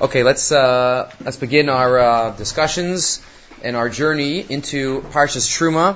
Okay, let's uh, let's begin our uh, discussions and our journey into Parshas Truma,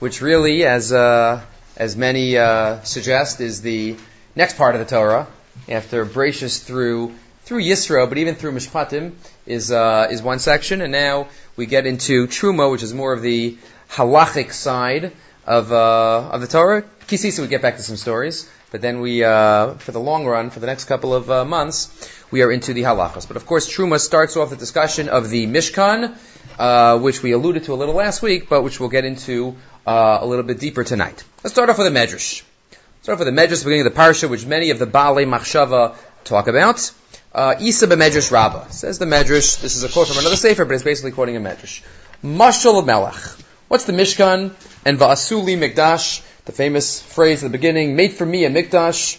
which really, as uh, as many uh, suggest, is the next part of the Torah after Bereshis through through Yisro, but even through Mishpatim is uh, is one section, and now we get into Truma, which is more of the halachic side of uh, of the Torah. Kisisa, we get back to some stories, but then we, for the long run, for the next couple of months, we are into the halachas. But of course, Truma starts off the discussion of the Mishkan, uh, which we alluded to a little last week, but which we'll get into uh, a little bit deeper tonight. Let's start off with the Medrash. Start off with the Medrash, beginning of the Parsha, which many of the Baalei Machshava talk about. Uh, Isa b'Medrash Rabbah. Says the Medrash, this is a quote from another Sefer, but it's basically quoting a Medrash. Mashal Melech. What's the Mishkan? And Va'asuli Mikdash, the famous phrase at the beginning, made for me a Mikdash.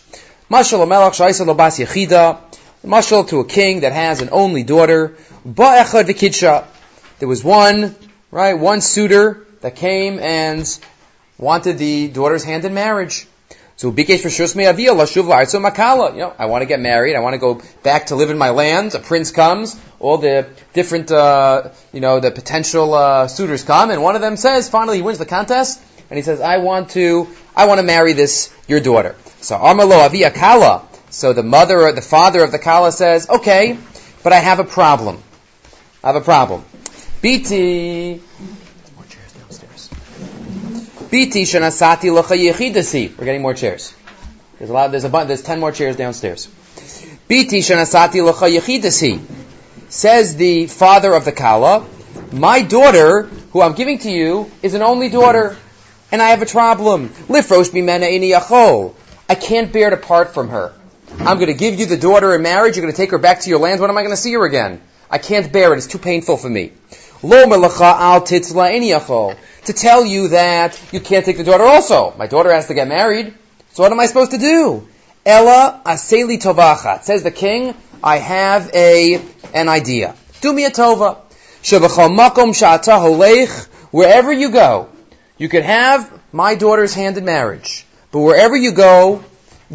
Mashal Melech Shaisa Lobas Yechida. Mashal to a king that has an only daughter. There was one, right, one suitor that came and wanted the daughter's hand in marriage. So bikesh rishus me'avia lashuv la'artzo makala. You know, I want to get married. I want to go back to live in my land. A prince comes. All the different, uh, you know, the potential uh, suitors come, and one of them says, finally, he wins the contest, and he says, "I want to, I want to marry this your daughter." So Amalo avia kala. So the mother or the father of the kala says, "Okay, but I have a problem. I have a problem. Biti Biti shanasati yechidasi. We're getting more chairs. There's a lot. There's a bunch. There's ten more chairs downstairs. Biti shanasati yechidasi. Says the father of the kala, my daughter, who I'm giving to you, is an only daughter, and I have a problem. Lifrosh bimena ini. I can't bear to part from her. I'm going to give you the daughter in marriage. You're going to take her back to your land. When am I going to see her again? I can't bear it. It's too painful for me. Lo melacha al to tell you that you can't take the daughter also. My daughter has to get married. So what am I supposed to do? Ella aseli tovachat. Says the king, I have a, an idea. Do me a tova. makom holech. Wherever you go, you could have my daughter's hand in marriage. But wherever you go,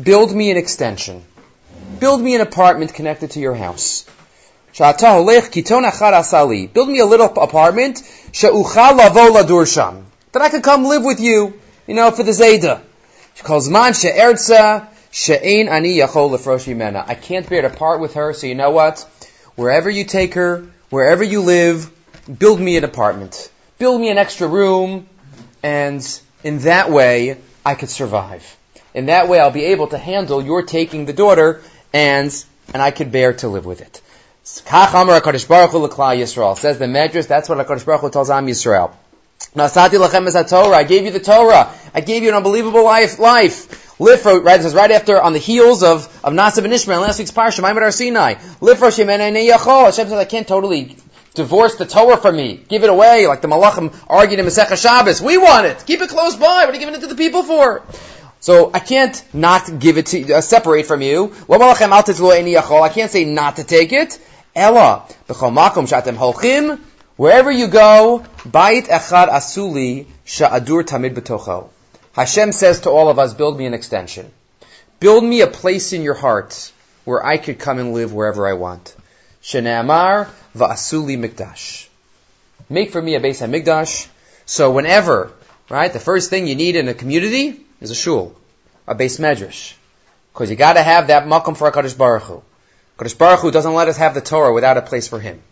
build me an extension. Build me an apartment connected to your house. Build me a little apartment that I could come live with you, you know, for the Zayda. She calls man she'erza she'ein ani yachol lefrosh I can't bear to part with her, so you know what? Wherever you take her, wherever you live, build me an apartment. Build me an extra room, and in that way, I could survive. In that way, I'll be able to handle your taking the daughter, and, and I could bear to live with it. Says the Medrash, that's what HaKadosh Baruch Hu tells Am Yisrael. Nasati Lachem Es Torah. I gave you the Torah. I gave you an unbelievable life. Life. Lifro, right, is right after, on the heels of, of Na'aseh v'nishma, last week's Parsha, Ma'amad Har Sinai. Lifro Shemenei Yachol. Hashem says, I can't totally divorce the Torah from me. Give it away, like the Malachim argued in Masechah Shabbos. We want it. Keep it close by. What are you giving it to the people for? So I can't not give it to, uh, separate from you. I can't say not to take it. Ella, wherever you go, bait echad asuli sha'adur tamid. Hashem says to all of us, build me an extension. Build me a place in your heart where I could come and live wherever I want. Va'asuli mikdash. Make for me a base of mikdash. So whenever, right, the first thing you need in a community is a shul, a Beis Medrash. Because you gotta have that makom for HaKadosh Baruch Hu. Kodesh Baruch Hu doesn't let us have the Torah without a place for Him.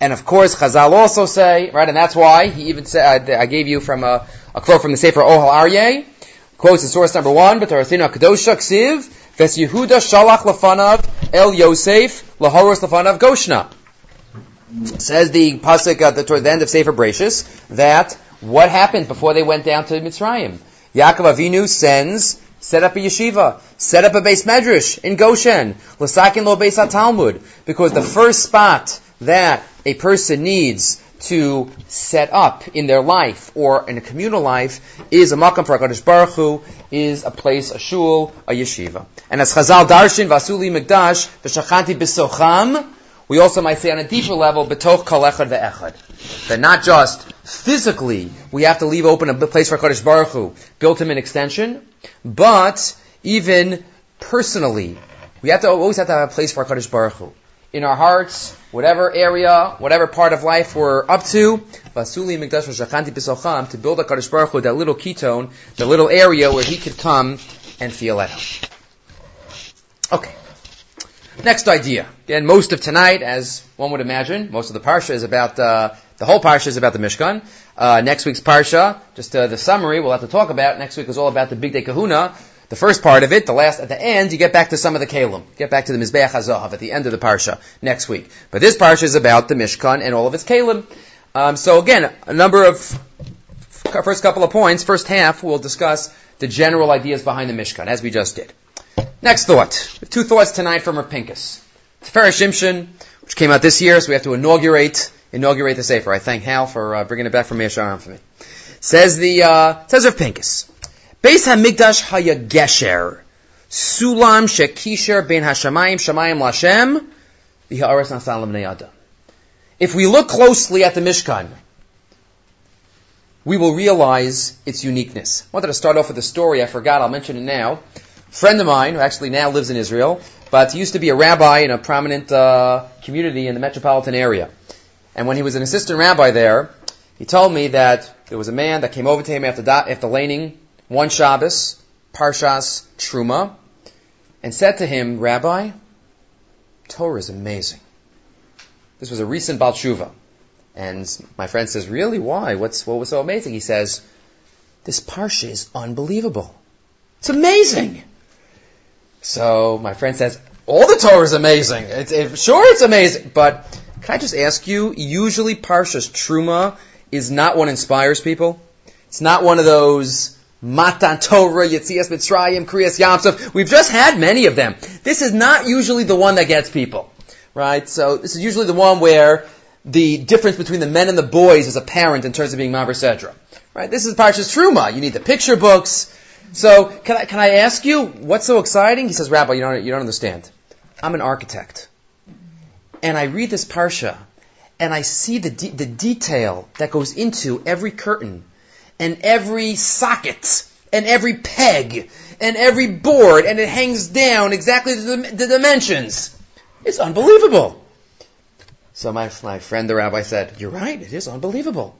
And of course, Chazal also say, right, and that's why he even said, I gave you from a, a quote from the Sefer Ohel Aryeh, quotes in source number one, but Torasina Kadosha Ksiv, Ves Yehuda Shalach Lafanav El Yosef Lahoros Lafanav Goshna. Says the pasuk at the, toward the end of Sefer Bereshis that what happened before they went down to Mitzrayim? Yaakov Avinu sends Set up a yeshiva. Set up a Beis Medrash in Goshen. Lasakin lo base Talmud. Because the first spot that a person needs to set up in their life or in a communal life is a makam for HaKadosh Baruch Hu, is a place, a shul, a yeshiva. And as Chazal Darshin, Vasuli Mikdash, V'shachanti B'socham, we also might say on a deeper level, B'toch Kol Echad. That not just physically we have to leave open a place for HaKadosh Baruch Hu, built him an extension, but even personally, we have to always have to have a place for HaKadosh Baruch Hu. in our hearts, whatever area, whatever part of life we're up to. Vasuli Mikdash Shachanti to build a Kadosh Baruch Hu, that little ketone, the little area where he could come and feel at home. Okay. Next idea. Again, most of tonight, as one would imagine, most of the parsha is about uh, the whole parsha is about the Mishkan. Uh, next week's parsha, just uh, the summary, we'll have to talk about. Next week is all about the Bigdei Kehuna. The first part of it, the last at the end, you get back to some of the Kalim. Get back to the Mizbeach HaZahav at the end of the parsha next week. But this parsha is about the Mishkan and all of its Kalim. Um, so again, a number of first couple of points. First half, we'll discuss the general ideas behind the Mishkan, as we just did. Next thought. Two thoughts tonight from Rav Pinkus. Tiferes Shimshon, which came out this year, so we have to inaugurate inaugurate the Sefer. I thank Hal for uh, bringing it back from Yesharam for me. Says the, uh, says Rav Pinkus. Beis HaMikdash Haya Gesher. Sulam Shekisher Ben Hashamayim Shamayim Lashem. V'ha'aretz Nasalam Neyada. If we look closely at the Mishkan, we will realize its uniqueness. I wanted to start off with a story. I forgot. I'll mention it now. Friend of mine, who actually now lives in Israel, but used to be a rabbi in a prominent uh, community in the metropolitan area. And when he was an assistant rabbi there, he told me that there was a man that came over to him after, after laning one Shabbos, Parshas Truma, and said to him, Rabbi, Torah is amazing. This was a recent Baal. And my friend says, really? Why? What's, what was so amazing? He says, this Parsha is unbelievable. It's amazing. So my friend says, all the Torah is amazing. It, sure, it's amazing, but can I just ask you, usually Parshas Truma is not what inspires people. It's not one of those Matan Torah, Yetzias Mitzrayim, Kriyas Yam Suf. We've just had many of them. This is not usually the one that gets people. Right? So this is usually the one where the difference between the men and the boys is apparent in terms of being Maver Sedra. Right? This is Parshas Truma. You need the picture books. So can I, can I ask you, what's so exciting? He says, Rabbi, you don't, you don't understand. I'm an architect and I read this parsha, and I see the de- the detail that goes into every curtain, and every socket, and every peg, and every board, and it hangs down exactly the, the dimensions. It's unbelievable. So my my friend the rabbi said, "You're right. It is unbelievable."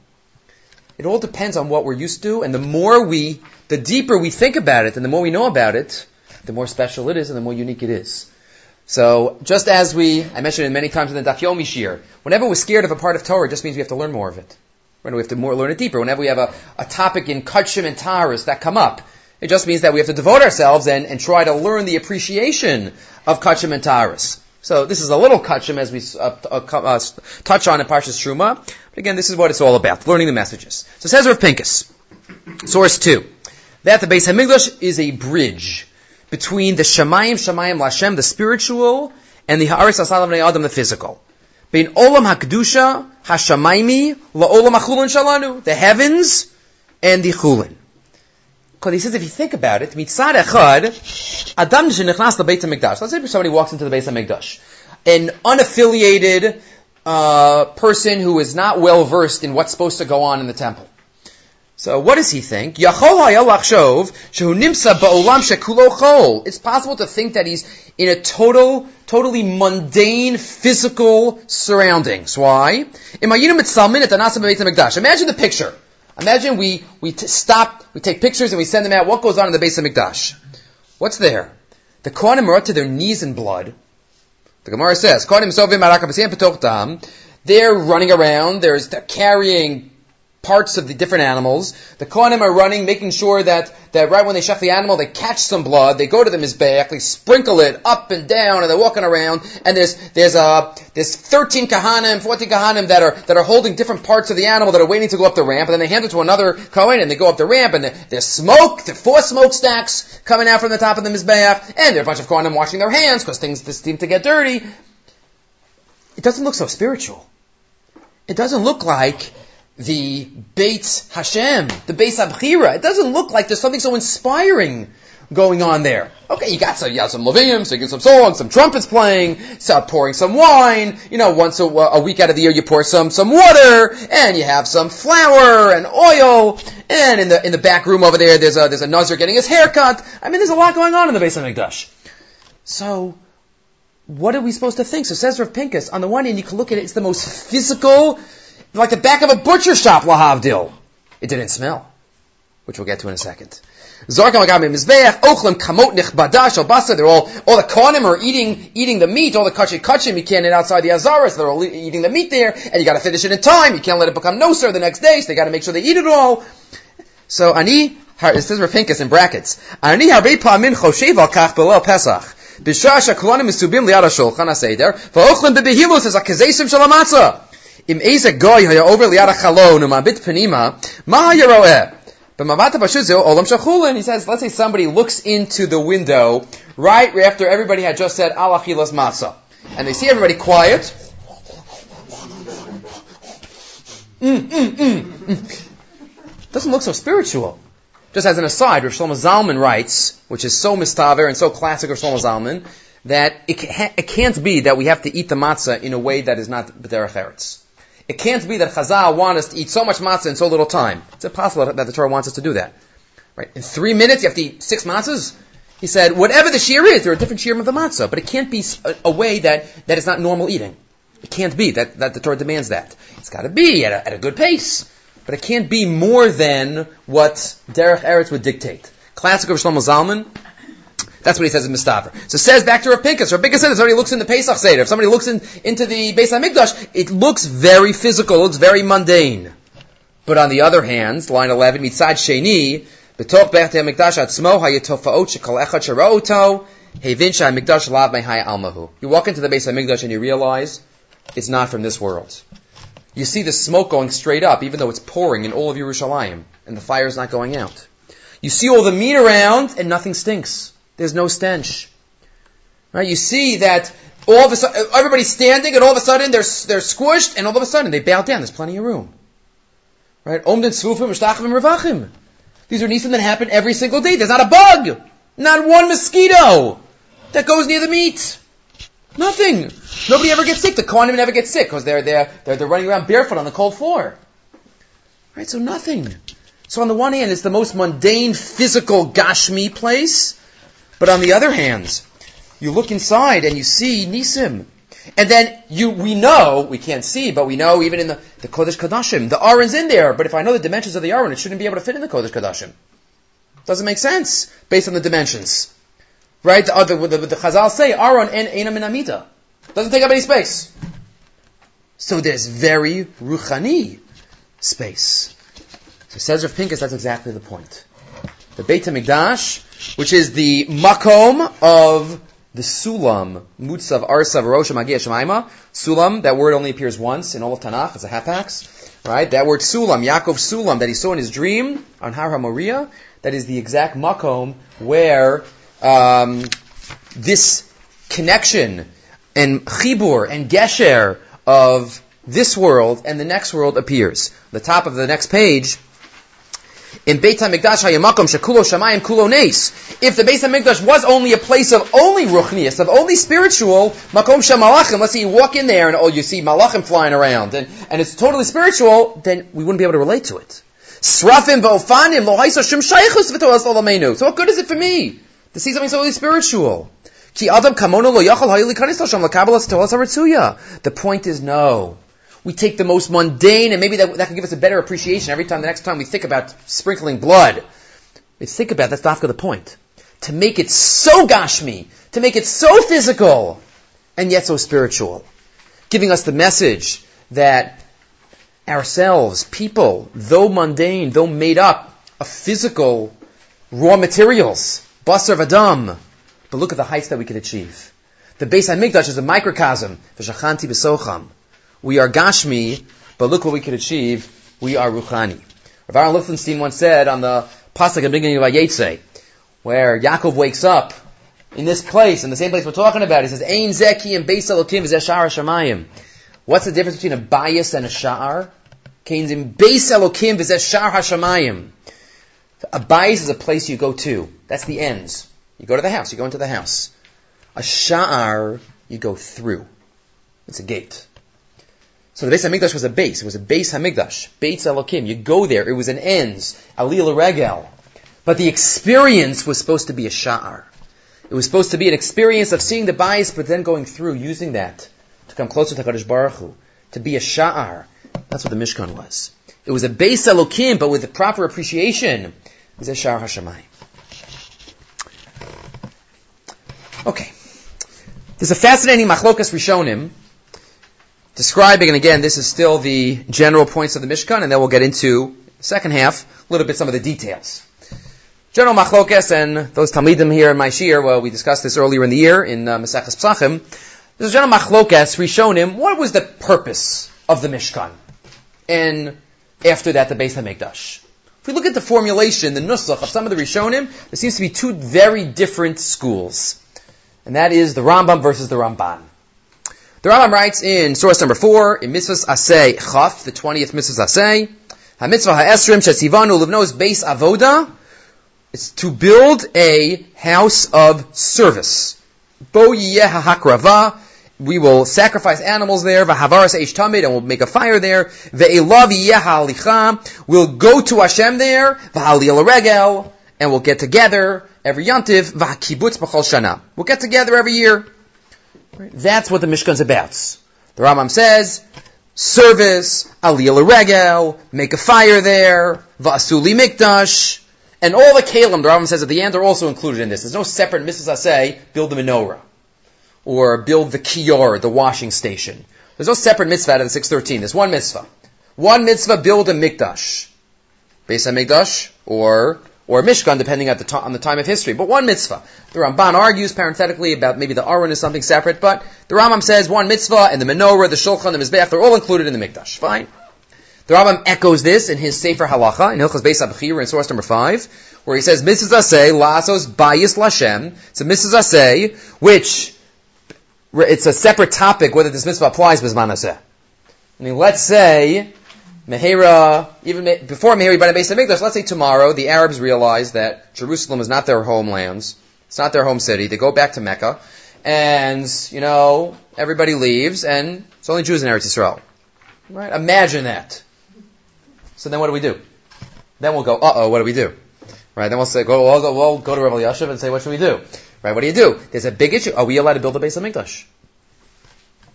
It all depends on what we're used to, and the more we, the deeper we think about it, and the more we know about it, the more special it is, and the more unique it is. So just as we, I mentioned it many times in the Daf Yomi Shir, whenever we're scared of a part of Torah, it just means we have to learn more of it. We have to more, learn it deeper. Whenever we have a, a topic in Kachim and Taurus that come up, it just means that we have to devote ourselves and, and try to learn the appreciation of Kachim and Taurus. So this is a little Kachim as we uh, uh, touch on in Parshas Truma. But again, this is what it's all about, learning the messages. So says Rav Pinkus, source two, that the Beis Hamikdash is a bridge between the Shemayim, Shemayim Lashem, the spiritual, and the Haaretz Asalam Adam, the physical. Bein Olam HaKedusha, HaShamayimi, LaOlam HaChulin Shalanu, the heavens and the Chulin. Because he says, if you think about it, mitzad echad, adam shenichnas lebeit hamikdash. Let's say somebody walks into the base of Mikdash, an unaffiliated uh, person who is not well versed in what's supposed to go on in the temple. So what does he think? It's possible to think that he's in a total, totally mundane physical surroundings. Why? Imagine the picture. Imagine we, we t- stop, we take pictures and we send them out. What goes on in the base of Mikdash? What's there? The Kohanim are up to their knees in blood. The Gemara says, they're running around, they're carrying parts of the different animals. The Kohanim are running, making sure that, that right when they shech the animal, they catch some blood, they go to the Mizbeach, they sprinkle it up and down, and they're walking around, and there's, there's, uh, there's 13 Kahanim, 14 Kahanim that are, that are holding different parts of the animal that are waiting to go up the ramp, and then they hand it to another Kohen, and they go up the ramp, and there's smoke, there's four smokestacks coming out from the top of the Mizbeach, and there are a bunch of Kohanim washing their hands, because things just seem to get dirty. It doesn't look so spiritual. It doesn't look like the Beit Hashem, the Beit HaBechira. It doesn't look like there's something so inspiring going on there. Okay, you got some, you got some Levium, singing some songs, some trumpets playing, some pouring some wine. You know, once a, a, week out of the year, you pour some some water, and you have some flour and oil. And in the in the back room over there, there's a there's a Nazir getting his hair cut. I mean, there's a lot going on in the Beis Hamikdash. So, what are we supposed to think? So says Rav Pinkus, on the one hand, you can look at it, it's the most physical, like the back of a butcher shop, lahavdil. It didn't smell, which we'll get to in a second. Zarkam agami mizbeach, ochlam kamot nechbadash, albasa, they're all, all the konim are eating, eating the meat, all the kachim kachim, you can't eat outside the azaras, so they're all eating the meat there, and you gotta finish it in time, you can't let it become nosar the next day, so they gotta make sure they eat it all. So, ani, it says Rav Pinkus in brackets, ani harbe pa'min choshev al kach belel pesach. Bishasha kolonim misubim liad ha-shulchan ha-seder, va'ochlim bebehilos es ha-kezesim shalamatza. Im ezek goy over liad chalon um abit panima. But mamata bashuzo olam shachulin. He says, let's say somebody looks into the window right after everybody had just said alachilas Matza,' and they see everybody quiet. Mm, mm, mm, mm, Doesn't look so spiritual. Just as an aside, Rav Shlomo Zalman writes, which is so mistaver and so classic of Shlomo Zalman, that it, it can't be that we have to eat the matzah in a way that is not b'derech eretz. It can't be that Chazal want us to eat so much matzah in so little time. It's impossible that the Torah wants us to do that. Right? In three minutes, you have to eat six matzahs? He said, whatever the shiur is, there are different shiurim of the matzah, but it can't be a, a, way that, that is not normal eating. It can't be that, that the Torah demands that. It's got to be at a, at a good pace but it can't be more than what Derech Eretz would dictate. Classic of Shlomo Zalman, that's what he says in Mistaver. So says back to. Rav Pinkus said if somebody looks in the Pesach Seder, if somebody looks in, into the Beis HaMikdash, it looks very physical, it looks very mundane. But on the other hand, line 11, Mitzad Sheni, B'toch Beit HaMikdash Atzmo Hayatofaot Shekol Echad Shara'oto, Hevin HaMikdash Lav Mehai Almahu. You walk into the Beis HaMikdash and you realize it's not from this world you see the smoke going straight up, even though it's pouring in all of Yerushalayim, and the fire is not going out. You see all the meat around, and nothing stinks. There's no stench. Right? You see that all of a sudden, everybody's standing, and all of a sudden they're, they're squished, and all of a sudden they bow down. There's plenty of room. Right? Revachim. These are nisim that happen every single day. There's not a bug, not one mosquito that goes near the meat. Nothing. Nobody ever gets sick. The Kohanim never get sick because they're, they're, they're, they're running around barefoot on the cold floor. Right? So nothing. So on the one hand, it's the most mundane, physical, gashmi place. But on the other hand, you look inside and you see Nisim. And then you, we know, we can't see, but we know even in the, the Kodesh Kadashim, the Aron's in there, but if I know the dimensions of the Aron, it shouldn't be able to fit in the Kodesh Kadashim. Doesn't make sense based on the dimensions. Right? The, the, the, the Chazal say, Aron en ena min amida. Doesn't take up any space. So there's very ruchani space. So says Rav Pinkus, that's exactly the point. The Beit HaMikdash, which is the makom of the sulam, mutzav, arsav, rosh, magia, shemaima. Sulam, that word only appears once in all of Tanakh, it's a hapax. Right? That word sulam, Yaakov sulam, that he saw in his dream on Har HaMoriah, that is the exact makom where um, this connection and chibur and gesher of this world and the next world appears. The top of the next page. In Beit HaMikdash hayamakom shekulo shamayim kulo nes. If the Beit HaMikdash was only a place of only ruchnias, of only spiritual, makom shamalachim, let's say you walk in there and oh, you see malachim flying around, and, and it's totally spiritual, then we wouldn't be able to relate to it. Srafim v'ofanim lo shaychus So what good is it for me? to see something so spiritual. The point is no. We take the most mundane, and maybe that, that can give us a better appreciation every time, the next time we think about sprinkling blood. Let's think about that's not the point. To make it so gashmi, to make it so physical, and yet so spiritual. Giving us the message that ourselves, people, though mundane, though made up of physical raw materials, Basar Vadam. But look at the heights that we can achieve. The Beis HaMikdash is a microcosm. V'shachanti b'socham. We are Gashmi, but look what we can achieve. We are Ruchani. Rav Aaron Lichtenstein once said on the pasuk the beginning of Vayetze, where Yaakov wakes up in this place, in the same place we're talking about, he says, Ein Zeki and Beis Elokim v'zeshar Hashamayim. What's the difference between a bias and a sha'ar? Kain's in Beis Elokim v'zeshar Hashamayim. A bias is a place you go to. That's the ends. You go to the house, you go into the house. A sha'ar, you go through. It's a gate. So the Beis Hamikdash was a base. It was a Beis Hamikdash. Beis Elokim. You go there. It was an ends. Alil Regel. But the experience was supposed to be a sha'ar. It was supposed to be an experience of seeing the bias, but then going through, using that to come closer to Kadosh Baruch Hu, to be a sha'ar. That's what the Mishkan was. It was a Beis Elokim, but with the proper appreciation. It was a sha'ar Hashemayim. Okay. There's a fascinating machlokas rishonim describing, and again, this is still the general points of the Mishkan, and then we'll get into second half, a little bit some of the details. General Machlokas and those Talmidim here in my shir, well, we discussed this earlier in the year in uh, Maseches Psachim. A General Machlokas him what was the purpose of the Mishkan? And after that, the Beis HaMikdash. If we look at the formulation, the nusach of some of the Rishonim, there seems to be two very different schools. And that is the Rambam versus the Ramban. The Rambam writes in source number four, in Mitzvahs Asay Chaf, the 20th Mitzvahs Asay, HaMitzvah HaEsrim Shesivanu Livnos Beis Avoda, it's to build a house of service. Bo hakrava. We will sacrifice animals there. V'havaras eish tamid, and we'll make a fire there. Ve'elav yeh We'll go to Hashem there. V'halil regel, and we'll get together every yontiv. V'hakibutz b'chol shana. We'll get together every year. That's what the Mishkan's about. The Rambam says, service, aliyah regel, make a fire there, v'asuli mikdash, and all the kalim, the Rambam says at the end, are also included in this. There's no separate mitzvah say, build the menorah. Or build the kiyar, the washing station. There's no separate mitzvah out of the 613. There's one mitzvah. One mitzvah, build a mikdash. Beis mikdash or, or Mishkan, depending at the on the time of history. But one mitzvah. The Ramban argues parenthetically about maybe the Aron is something separate, but the Rambam says one mitzvah and the menorah, the shulchan, the mizbeach, they're all included in the mikdash. Fine. The Rambam echoes this in his Sefer Halacha, in Hilchas Beis Abchir, in source number 5, where he says, Mrs. Asay, Lasos Bayis Lashem. A Mrs. Asay, which, it's a separate topic whether this mitzvah applies Bizman Aseh. I mean, let's say, Mehera, even before Mehera Yibana Beis HaMikdash, let's say tomorrow the Arabs realize that Jerusalem is not their homelands, it's not their home city, they go back to Mecca, and, you know, everybody leaves, and it's only Jews in Eretz Yisrael. Right? Imagine that. So then what do we do? Then we'll go, uh-oh, what do we do? Right, then we'll say, go, we'll go, we'll go to Rav Yashiv and say, what should we do? Right, what do you do? There's a big issue. Are we allowed to build a base of Mikdash?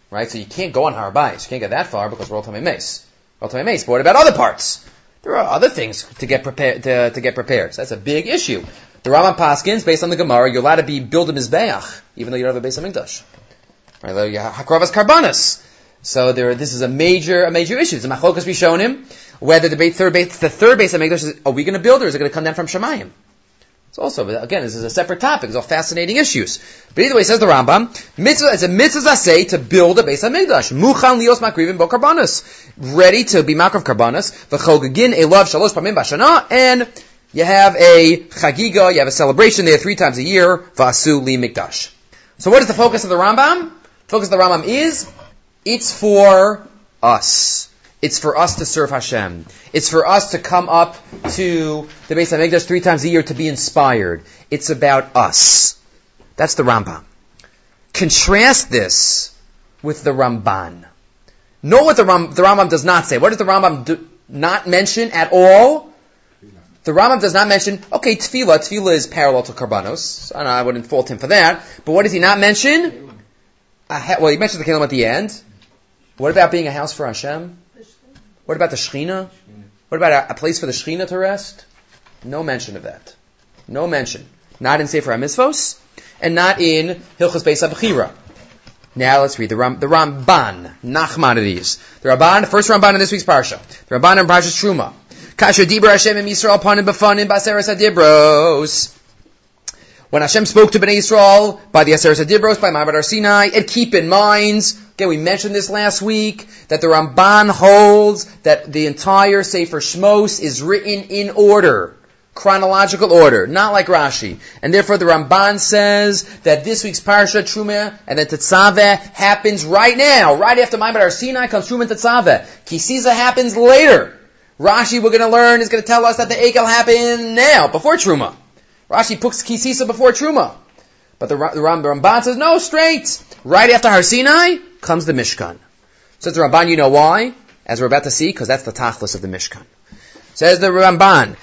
Right, so you can't go on Har Bayis. You can't get that far because we're all Tamei Meis. But what about other parts? There are other things to get prepared, to, to get prepared. So that's a big issue. The Rambam Paskins, based on the Gemara, you're allowed to be build a Mizbeach, even though you don't have a base of Mikdash. Right, Hakravas Karbanas. So there, this is a major, a major issue. The machlokas we shown him whether the third base, the third base of Mikdash is, are we going to build or is it going to come down from Shemayim? It's also, again, this is a separate topic. It's all fascinating issues. But either way, says the Rambam, mitzvah, it's a mitzvah say to build a base of Mikdash. Muchan lios makrivim bo karbanas. Ready to be makrav karbanas. V'chogagin elav shalosh pamim bashana. And you have a chagiga, you have a celebration there three times a year. Vasu li Mikdash. So what is the focus of the Rambam? The focus of the Rambam is it's for us. It's for us to serve Hashem. It's for us to come up to the Beis Hamikdash three times a year to be inspired. It's about us. That's the Rambam. Contrast this with the Ramban. Know what the, Ram, the Rambam does not say. What does the Rambam do, not mention at all? The Rambam does not mention, okay, tefillah, tefillah is parallel to karbanos, and I wouldn't fault him for that, but what does he not mention? Ha- well, he mentions the kingdom at the end. What about being a house for Hashem? What about the Shechina? What about a, a, place for the Shechina to rest? No mention of that. No mention. Not in Sefer HaMitzvos, and not in Hilchos Beis HaBechira. Now let's read the, Ram, the Ramban, Nachmanides. The Ramban, the first Ramban in this week's Parsha. The Ramban in Parshas Truma. Kasher Dibra Hashem Yisrael panim b'fanim b'aseres. When Hashem spoke to Bnei Yisrael by the Aseres Adibros, by Ma'amad Har Sinai, and keep in mind, again, we mentioned this last week, that the Ramban holds that the entire Sefer Shmos is written in order, chronological order, not like Rashi. And therefore the Ramban says that this week's Parsha, Truma, and then Tetzaveh happens right now, right after Ma'amad Har Sinai comes Truma and Tetzaveh. Kisisa happens later. Rashi, we're going to learn, is going to tell us that the Ekel happened now, before Truma. Rashi puts Kisisa before Truma. But the, the, Ramban says, no, straight. Right after Har Sinai comes the Mishkan. Says the Ramban, you know why? As we're about to see, because that's the tachlis of the Mishkan. Says the Ramban,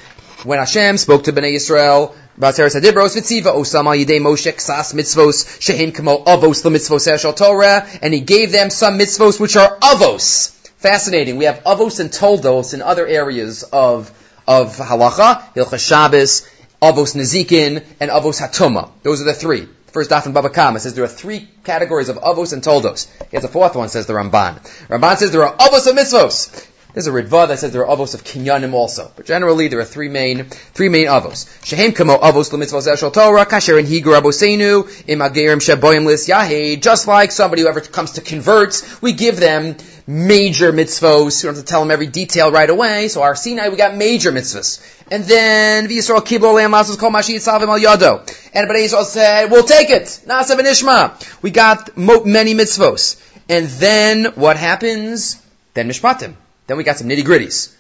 when Hashem spoke to Bnei Yisrael Bateres Hadibros Vitziva Osama Yidei Moshe Ksas Mitzvos Shehin Kamo Avos the Mitzvos Eshel Torah, and he gave them some mitzvos which are avos. Fascinating. We have avos and toldos in other areas of of halacha, Hilchas Shabbos, avos nezikin, and avos hatuma. Those are the three. First daf in Baba Kama says there are three categories of avos and toldos. He has a fourth one, says the Ramban. Ramban says there are avos of mitzvos. There's a Ritva that says there are avos of kinyanim also, but generally there are three main three main avos. Shehem kamo avos lemitzvos eshel Torah kasher and higur abosenu im agerim sheboyim lis yahe. Just like somebody who ever comes to convert, we give them major mitzvos. We don't have to tell them every detail right away. So our Sinai we got major mitzvos, and then V'Yisrael kiblo le'am masos kol mashi yitzavim al yado. And Bnei Yisrael said, "We'll take it." Nasa v'nishma. We got many mitzvos, and then what happens? Then mishpatim. Then we got some nitty gritties.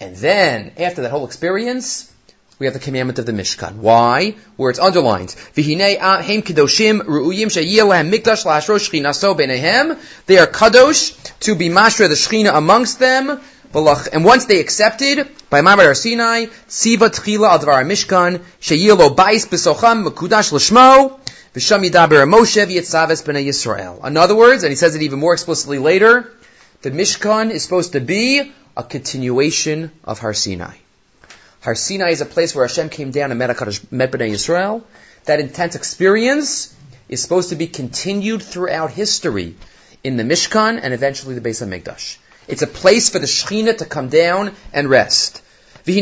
And then, after that whole experience, we have the commandment of the Mishkan. Why? Where it's underlined. They are kadosh to be mashra the shchina amongst them. And once they accepted, by Mamad Sinai, tziva tchila al dvar mishkan, she'yeh lo bais b'socham mekudash l'shmo, v'sham yidaber Moshe v'yitzaves Yisrael. In other words, and he says it even more explicitly later, the Mishkan is supposed to be a continuation of Har Sinai. Har Sinai is a place where Hashem came down and met, met Bnei Yisrael. That intense experience is supposed to be continued throughout history in the Mishkan and eventually the Beis HaMikdash. It's a place for the Shekhinah to come down and rest. The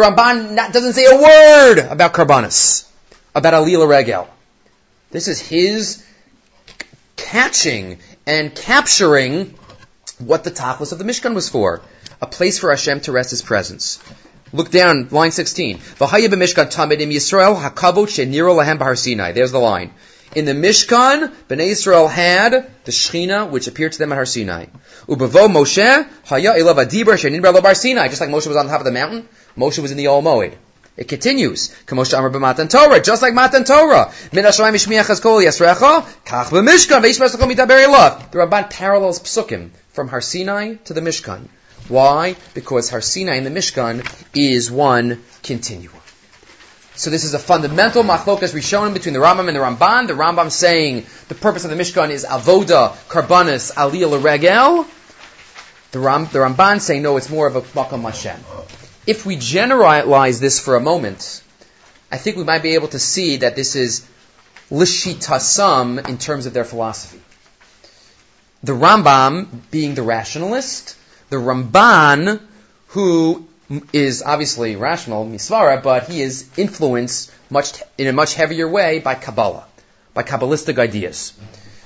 Ramban doesn't say a word about Karbanis, about Alila Regel. This is his catching and capturing what the tachlis of the Mishkan was for. A place for Hashem to rest his presence. Look down, line 16. V'haya b'mishkan tamidim Yisrael she'niro lahem b'har. There's the line. In the Mishkan, Bnei Yisrael had the Shechina, which appeared to them at Har Sinai. Ubavo Moshe, haya ilav adibra she'nibra lo bar Sinai. Just like Moshe was on top of the mountain, Moshe was in the Ohel Moed. It continues. Kamosha Amar b'matan Torah, just like Matan Torah. Min Hashemayim Mishmiach Kol Yasrecha, Kach b'Mishkan, Ve'ishmas L'chol Mitaberi Love. The Ramban parallels Psukim from Har Sinai to the Mishkan. Why? Because Har Sinai and the Mishkan is one continuum. So this is a fundamental machlokas rishonim between the Rambam and the Ramban. The Rambam saying the purpose of the Mishkan is avoda, karbanis, aliyah l'regel. The, Ram, the Ramban saying no, it's more of a makam Hashem if we generalize this for a moment, I think we might be able to see that this is lishitasam in terms of their philosophy. The Rambam being the rationalist, the Ramban who is obviously rational, misvara, but he is influenced much in a much heavier way by Kabbalah, by Kabbalistic ideas.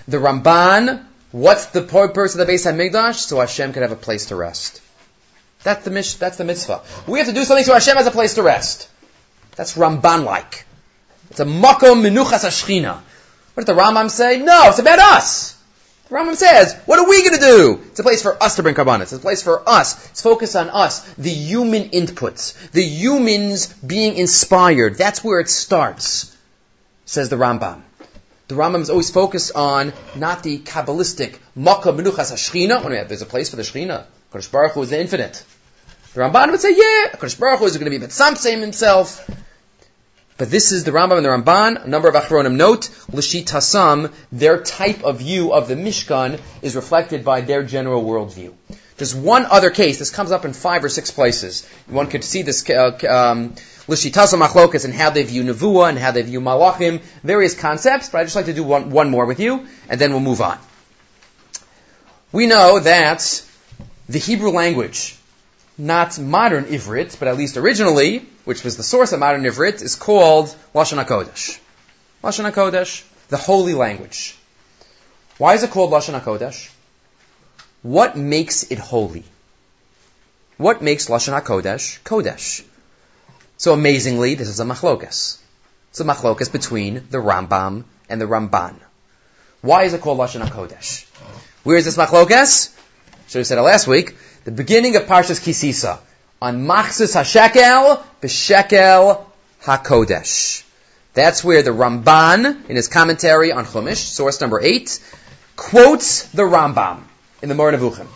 The Ramban, what's the purpose of the Beis Hamikdash? So Hashem could have a place to rest. That's the mish, that's the mitzvah. We have to do something so Hashem has a place to rest. That's Ramban-like. It's a makom menuchas hashchina. What did the Rambam say? No, it's about us. The Rambam says, what are we going to do? It's a place for us to bring karbanis. It's a place for us. It's focused on us. The human inputs. The humans being inspired. That's where it starts, says the Rambam. The Rambam is always focused on not the Kabbalistic makom menuchas hashchina. There's a place for the shchina. Kodesh Baruch Hu is the infinite. The Ramban would say, yeah, Kodesh Baruch Hu is going to be Betzamtzim himself. But this is the Rambam and the Ramban. A number of Achronim note, Lashit Hassam, their type of view of the Mishkan is reflected by their general worldview. There's one other case. This comes up in five or six places. One could see this uh, um, Lishitasa Machlokas and how they view Nevuah and how they view Malachim, various concepts, but I'd just like to do one, one more with you, and then we'll move on. We know that the Hebrew language not modern Ivrit, but at least originally, which was the source of modern Ivrit, is called Lashon HaKodesh. Lashon HaKodesh, the holy language. Why is it called Lashon HaKodesh? What makes it holy? What makes Lashon HaKodesh Kodesh? So amazingly, this is a machlokas. It's a machlokas between the Rambam and the Ramban. Why is it called Lashon HaKodesh? Where is this machlokas? Should have said it last week the beginning of Parshas Kisisa, on Machatzis HaShekel, B'Shekel HaKodesh. That's where the Ramban, in his commentary on Chumash, source number eight, quotes the Rambam in the Moreh Nevuchim.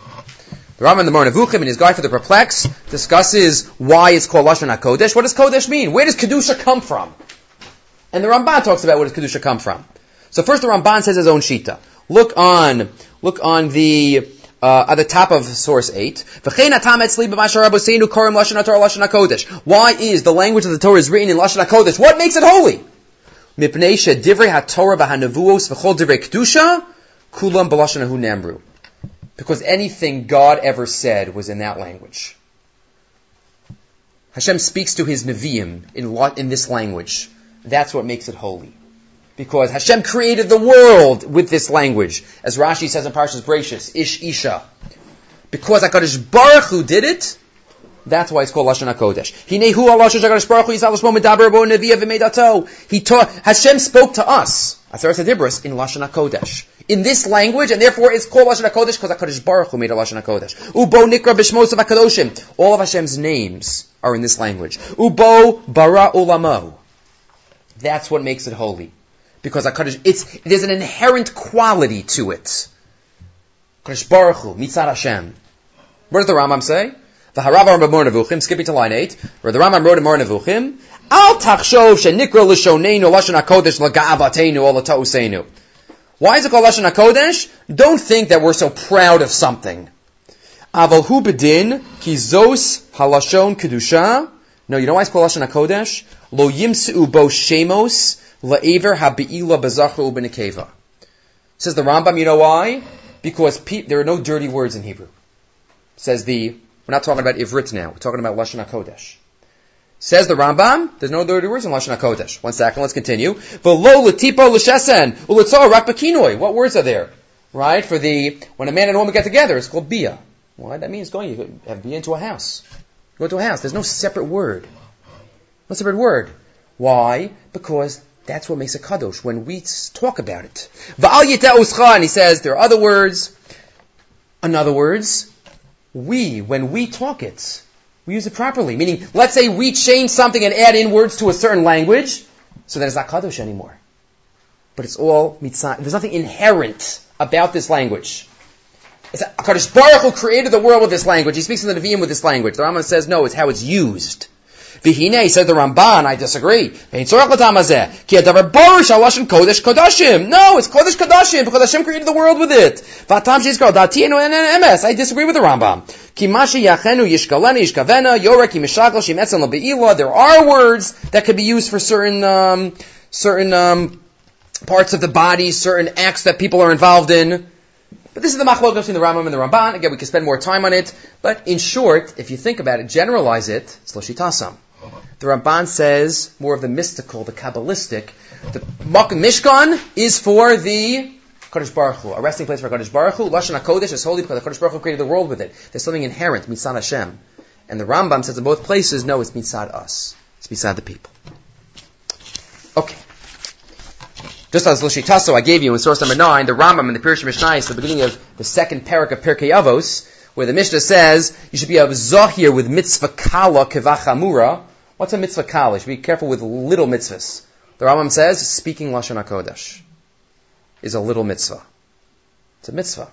The Rambam in the Moreh Nevuchim, in his Guide for the Perplex, discusses why it's called Lashon HaKodesh. What does Kodesh mean? Where does Kedusha come from? And the Ramban talks about where does Kedusha come from. So first the Ramban says his own Shita. Look on, look on the, uh, at the top of source 8. Why is the language of the Torah is written in Lashon HaKodesh? What makes it holy? Because anything God ever said was in that language. Hashem speaks to his Nevi'im in, in this language. That's what makes it holy. Because Hashem created the world with this language. As Rashi says in Parshas Bereishis, Ish Isha. Because HaKadosh Baruch Hu did it, that's why it's called Lashon HaKodesh. HaKadosh Baruch Hu Medaber Bo. He taught, Hashem spoke to us, Aseres Adibris, in Lashon HaKodesh. In this language, and therefore it's called Lashon HaKodesh because HaKadosh Baruch Hu made a Lashon HaKodesh. Ubo Nikra of HaKadoshim. All of Hashem's names are in this language. Ubo Bara Ulamo. That's what makes it holy. Because HaKadosh, it's, there's an inherent quality to it. HaKadosh Baruch Hu, Mitzad Hashem. What does the Rambam say? The Harav Moreh Nevuchim, skipping to line 8, where the Rambam wrote in Moreh Nevuchim, Al tachshov shenikra l'shoneinu lashon HaKodesh l'ga'avatenu or l'ta'useinu. Why is it called Lashon HaKodesh? Don't think that we're so proud of something. Aval hu bedin ki zos halashon kedusha. No, you know why it's called Lashon HaKodesh? Lo yimsu bo shemos la'ever habi'ila bezachru u'benekeva. Says the Rambam, you know why? Because pe- there are no dirty words in Hebrew. Says the we're not talking about Ivrit now. We're talking about Lashon HaKodesh. Says the Rambam, there's no dirty words in Lashon HaKodesh. One second, let's continue. V'lo l'tipo l'shesen, u'litzor rak What words are there? Right? For the, when a man and a woman get together, it's called bia. Why? That means going, you have bia into a house. Go into a house. There's no separate word. No separate word. Why? Because that's what makes a kadosh when we talk about it. V'al and he says there are other words. In other words, we, when we talk it, we use it properly. Meaning, let's say we change something and add in words to a certain language, so that it's not kadosh anymore. But it's all mitzvah. There's nothing inherent about this language. It's a Kadosh Baruch Hu created the world with this language. He speaks in the Nevi'im with this language. The Rambam says no, it's how it's used. Vihine, said the Ramban, I disagree. No, it's Kodesh Kodashim, because Hashem created the world with it. I disagree with the Rambam. There are words that could be used for certain, um, certain, um, parts of the body, certain acts that people are involved in. But this is the machlok between the Rambam and the Ramban. Again, we can spend more time on it. But in short, if you think about it, generalize it, it's Loshitasam. The Ramban says more of the mystical, the Kabbalistic. The Mishkan is for the Kodesh Baruch Hu, a resting place for Kodesh Baruch Hu. Lashon HaKodesh is holy because the Kodesh Baruch Hu created the world with it. There's something inherent, Mitzad Hashem. And the Rambam says in both places, no, it's Mitzad us. It's Mitzad the people. Okay. Just as Lashitaso I gave you in source number 9, the Rambam in the Pirush Mishnah is the beginning of the second parak of Pirkei Avos, where the Mishnah says you should be a zahir with mitzvah kala kevachamura, What's a mitzvah kala? Be careful with little mitzvahs. The Rambam says speaking lashon hakodesh is a little mitzvah. It's a mitzvah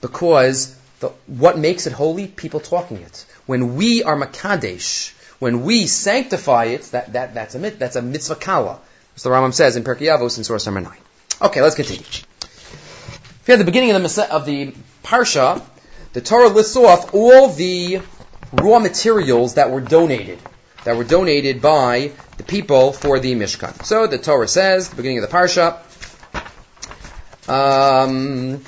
because the, what makes it holy? People talking it. When we are makadesh, when we sanctify it, that, that that's a that's a mitzvah kala. As the Rambam says in Pirkei Avos in source number nine. Okay, let's continue. If you have the beginning of the of the parsha, the Torah lists off all the raw materials that were donated, that were donated by the people for the Mishkan. So the Torah says, the beginning of the parsha, um,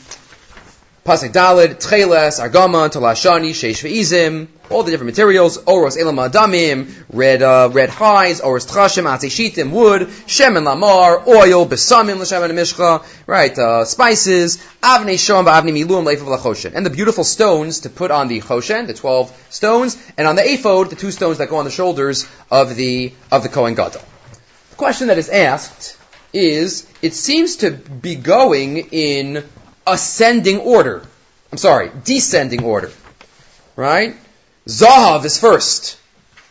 Pasuk Dalid, Tcheles, Argama, Talashani, Sheish Ve'izim, all the different materials, Oros Elam Adamim, red, uh, red hides, Oros Trashim, Shitim, wood, Shemen Lamar, oil, Besamim, L'Shem Mishcha, right, uh, spices, Avnei Shoham, Avnei Milum, Leif of Choshen, and the beautiful stones to put on the Choshen, the 12 stones, and on the ephod, the two stones that go on the shoulders of the, of the Kohen Gadol. The question that is asked is, it seems to be going in ascending order. I'm sorry, descending order. Right? Zahav is first.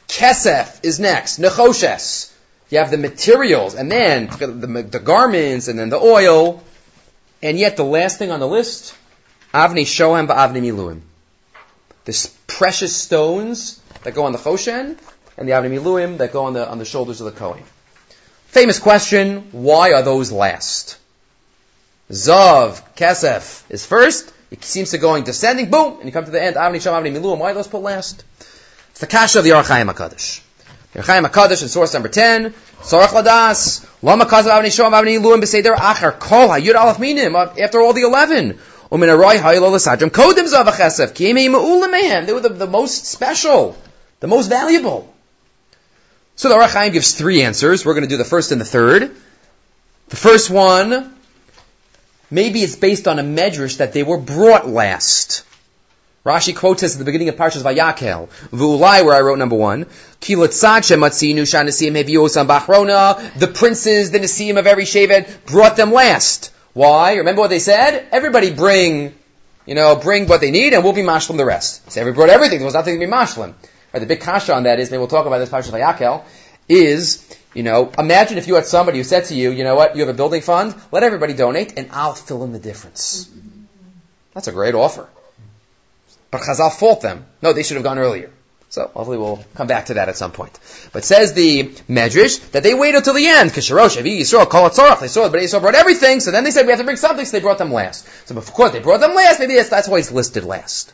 Kesef is next. Nechoshes. You have the materials, and then the, the, garments, and then the oil. And yet the last thing on the list Avni Shohem Avni Miluim. The precious stones that go on the Choshen and the Avni Miluim that go on the, on the shoulders of the Kohen. Famous question, why are those last? Zav, Kesef is first. It seems to going descending, boom, and you come to the end, Avnei Shoham Avni Miluim. Why those put last? It's the kasha of the Ohr HaChaim HaKadosh. Yerchaim HaKadosh in source number 10, Sorach Ladas, Lama Kazav Avnei Shoham Avni Miluim Beseder Acher, Kol HaYud Aleph Minim, uh, after all the 11. Umin Aroy Haylo L'Sadrim, Kodim Zav HaChesef, Kimi Ma'ulam They were the, the most special, the most valuable. So the Ohr HaChaim gives three answers. We're going to do the first and the third. The first one, maybe it's based on a medrash that they were brought last. Rashi quotes us at the beginning of Parshas Vayakhel, V'ulai, where I wrote number one, the princes, the nasim of every shevet, brought them last. Why? Remember what they said? Everybody bring, you know, bring what they need and we'll be mashlim the rest. So everybody brought everything, there was nothing to be mashlim. Right, the big kasha on that is, maybe we'll talk about this Parshat Vayakhel, is, you know, imagine if you had somebody who said to you, you know what, you have a building fund, let everybody donate and I'll fill in the difference. That's a great offer. But Chazal fault them. No, they should have gone earlier. So hopefully we'll come back to that at some point. But says the Medrash that they waited until the end. Kisharosh, Avi Yisrael, it Tzorach. They saw it, but Yisrael brought everything. So then they said we have to bring something, so they brought them last. So of course they brought them last. Maybe that's, that's why it's listed last.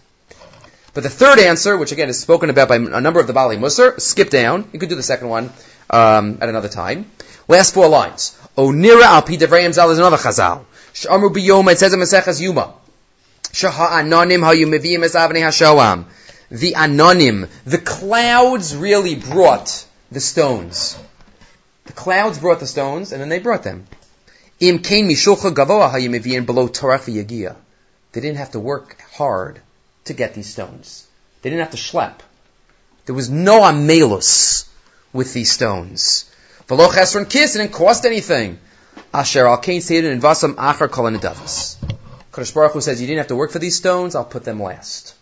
But the third answer, which again is spoken about by a number of the Baalei Musar, skip down. You could do the second one um, at another time. Last four lines. O nira al pi devrayim zal is another chazal. Shamru biyoma, it says in Maseches Yuma. Shaha anonim hayu meviyim es avnei hashoam. The anonim, the clouds really brought the stones. The clouds brought the stones, and then they brought them. Im kain mishulcha gavoa hayu meviyim below v'yagia. They didn't have to work hard to get these stones. They didn't have to schlep. There was no amelus with these stones. V'lo chesron kiss, it didn't cost anything. Asher al kain seidin in vasam achar kol davos. Kadosh Baruch Hu says, you didn't have to work for these stones, I'll put them last.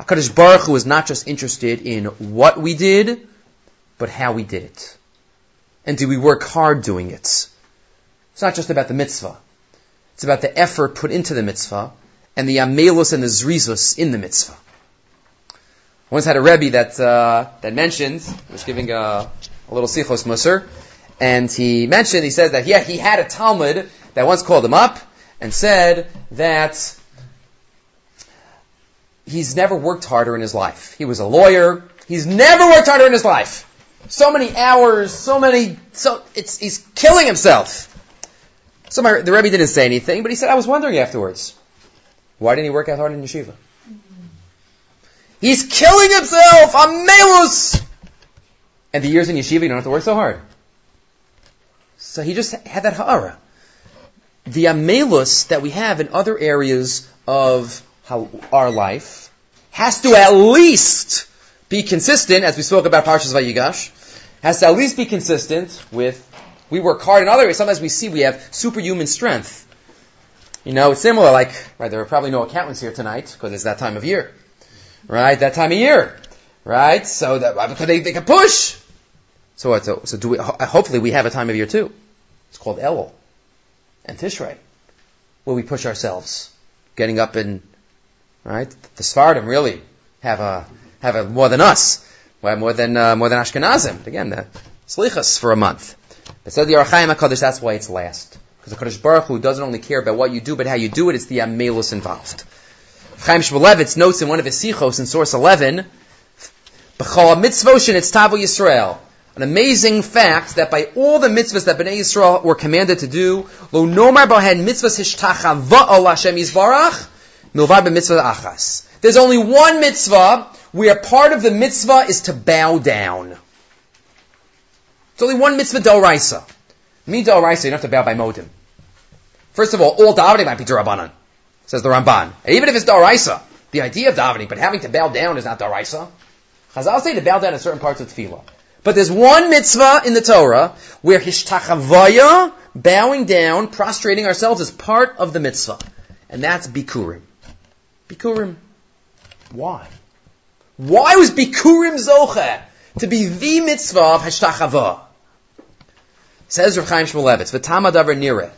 Kadosh Baruch Hu is not just interested in what we did, but how we did it. And do we work hard doing it? It's not just about the mitzvah. It's about the effort put into the mitzvah and the amelus and the zrizus in the mitzvah. I once had a Rebbe that, uh, that mentioned, was giving a, a little sichos musar, and he mentioned, he says that yeah, he had a Talmud that once called him up and said that he's never worked harder in his life. He was a lawyer. He's never worked harder in his life. So many hours, so many, so it's, he's killing himself. So my, the Rebbe didn't say anything, but he said, I was wondering afterwards. Why didn't he work as hard in yeshiva? He's killing himself! Amelus! And the years in yeshiva, you don't have to work so hard. So he just had that ha'ara. The amelus that we have in other areas of how, our life has to at least be consistent, as we spoke about Parshas Vayigash, has to at least be consistent with, we work hard in other areas. Sometimes we see we have superhuman strength. You know, it's similar, like, right, there are probably no accountants here tonight, because it's that time of year. Right, that time of year. Right, so that, because they, they can push. So what, so, so do we, hopefully we have a time of year too. It's called Elul and Tishrei, where we push ourselves, getting up in, right, the Sfardim really have a, have a, more than us, more than, uh, more than Ashkenazim. Again, the Slichas for a month. But said the Ohr HaChaim HaKadosh, that's why it's last. Because the Kadosh Baruch Hu doesn't only care about what you do, but how you do it. It's the amelus involved. Chaim Shmulevitz notes in one of his sichos in source 11, B'chol mitzvoshin it's tavu Yisrael. An amazing fact that by all the mitzvahs that Bnei Yisrael were commanded to do, lo nomar bohen mitzvahs hishtachava al Hashem Yisbarach, milvad b'mitzvah achas. There's only one mitzvah where part of the mitzvah is to bow down. It's only one mitzvah doraisa. Me doraisa, you don't have to bow by modim. First of all, all davening might be derabanan, says the Ramban. And even if it's doraisa, the idea of davening, but having to bow down is not doraisa. Chazal say to bow down in certain parts of tefillah. But there's one mitzvah in the Torah where hishtachavaya, bowing down, prostrating ourselves, is part of the mitzvah. And that's bikurim. Bikurim. Why? Why was bikurim zocha to be the mitzvah of hishtachavah? Says Rav Chaim Shmulevitz, v'tamadavar nire.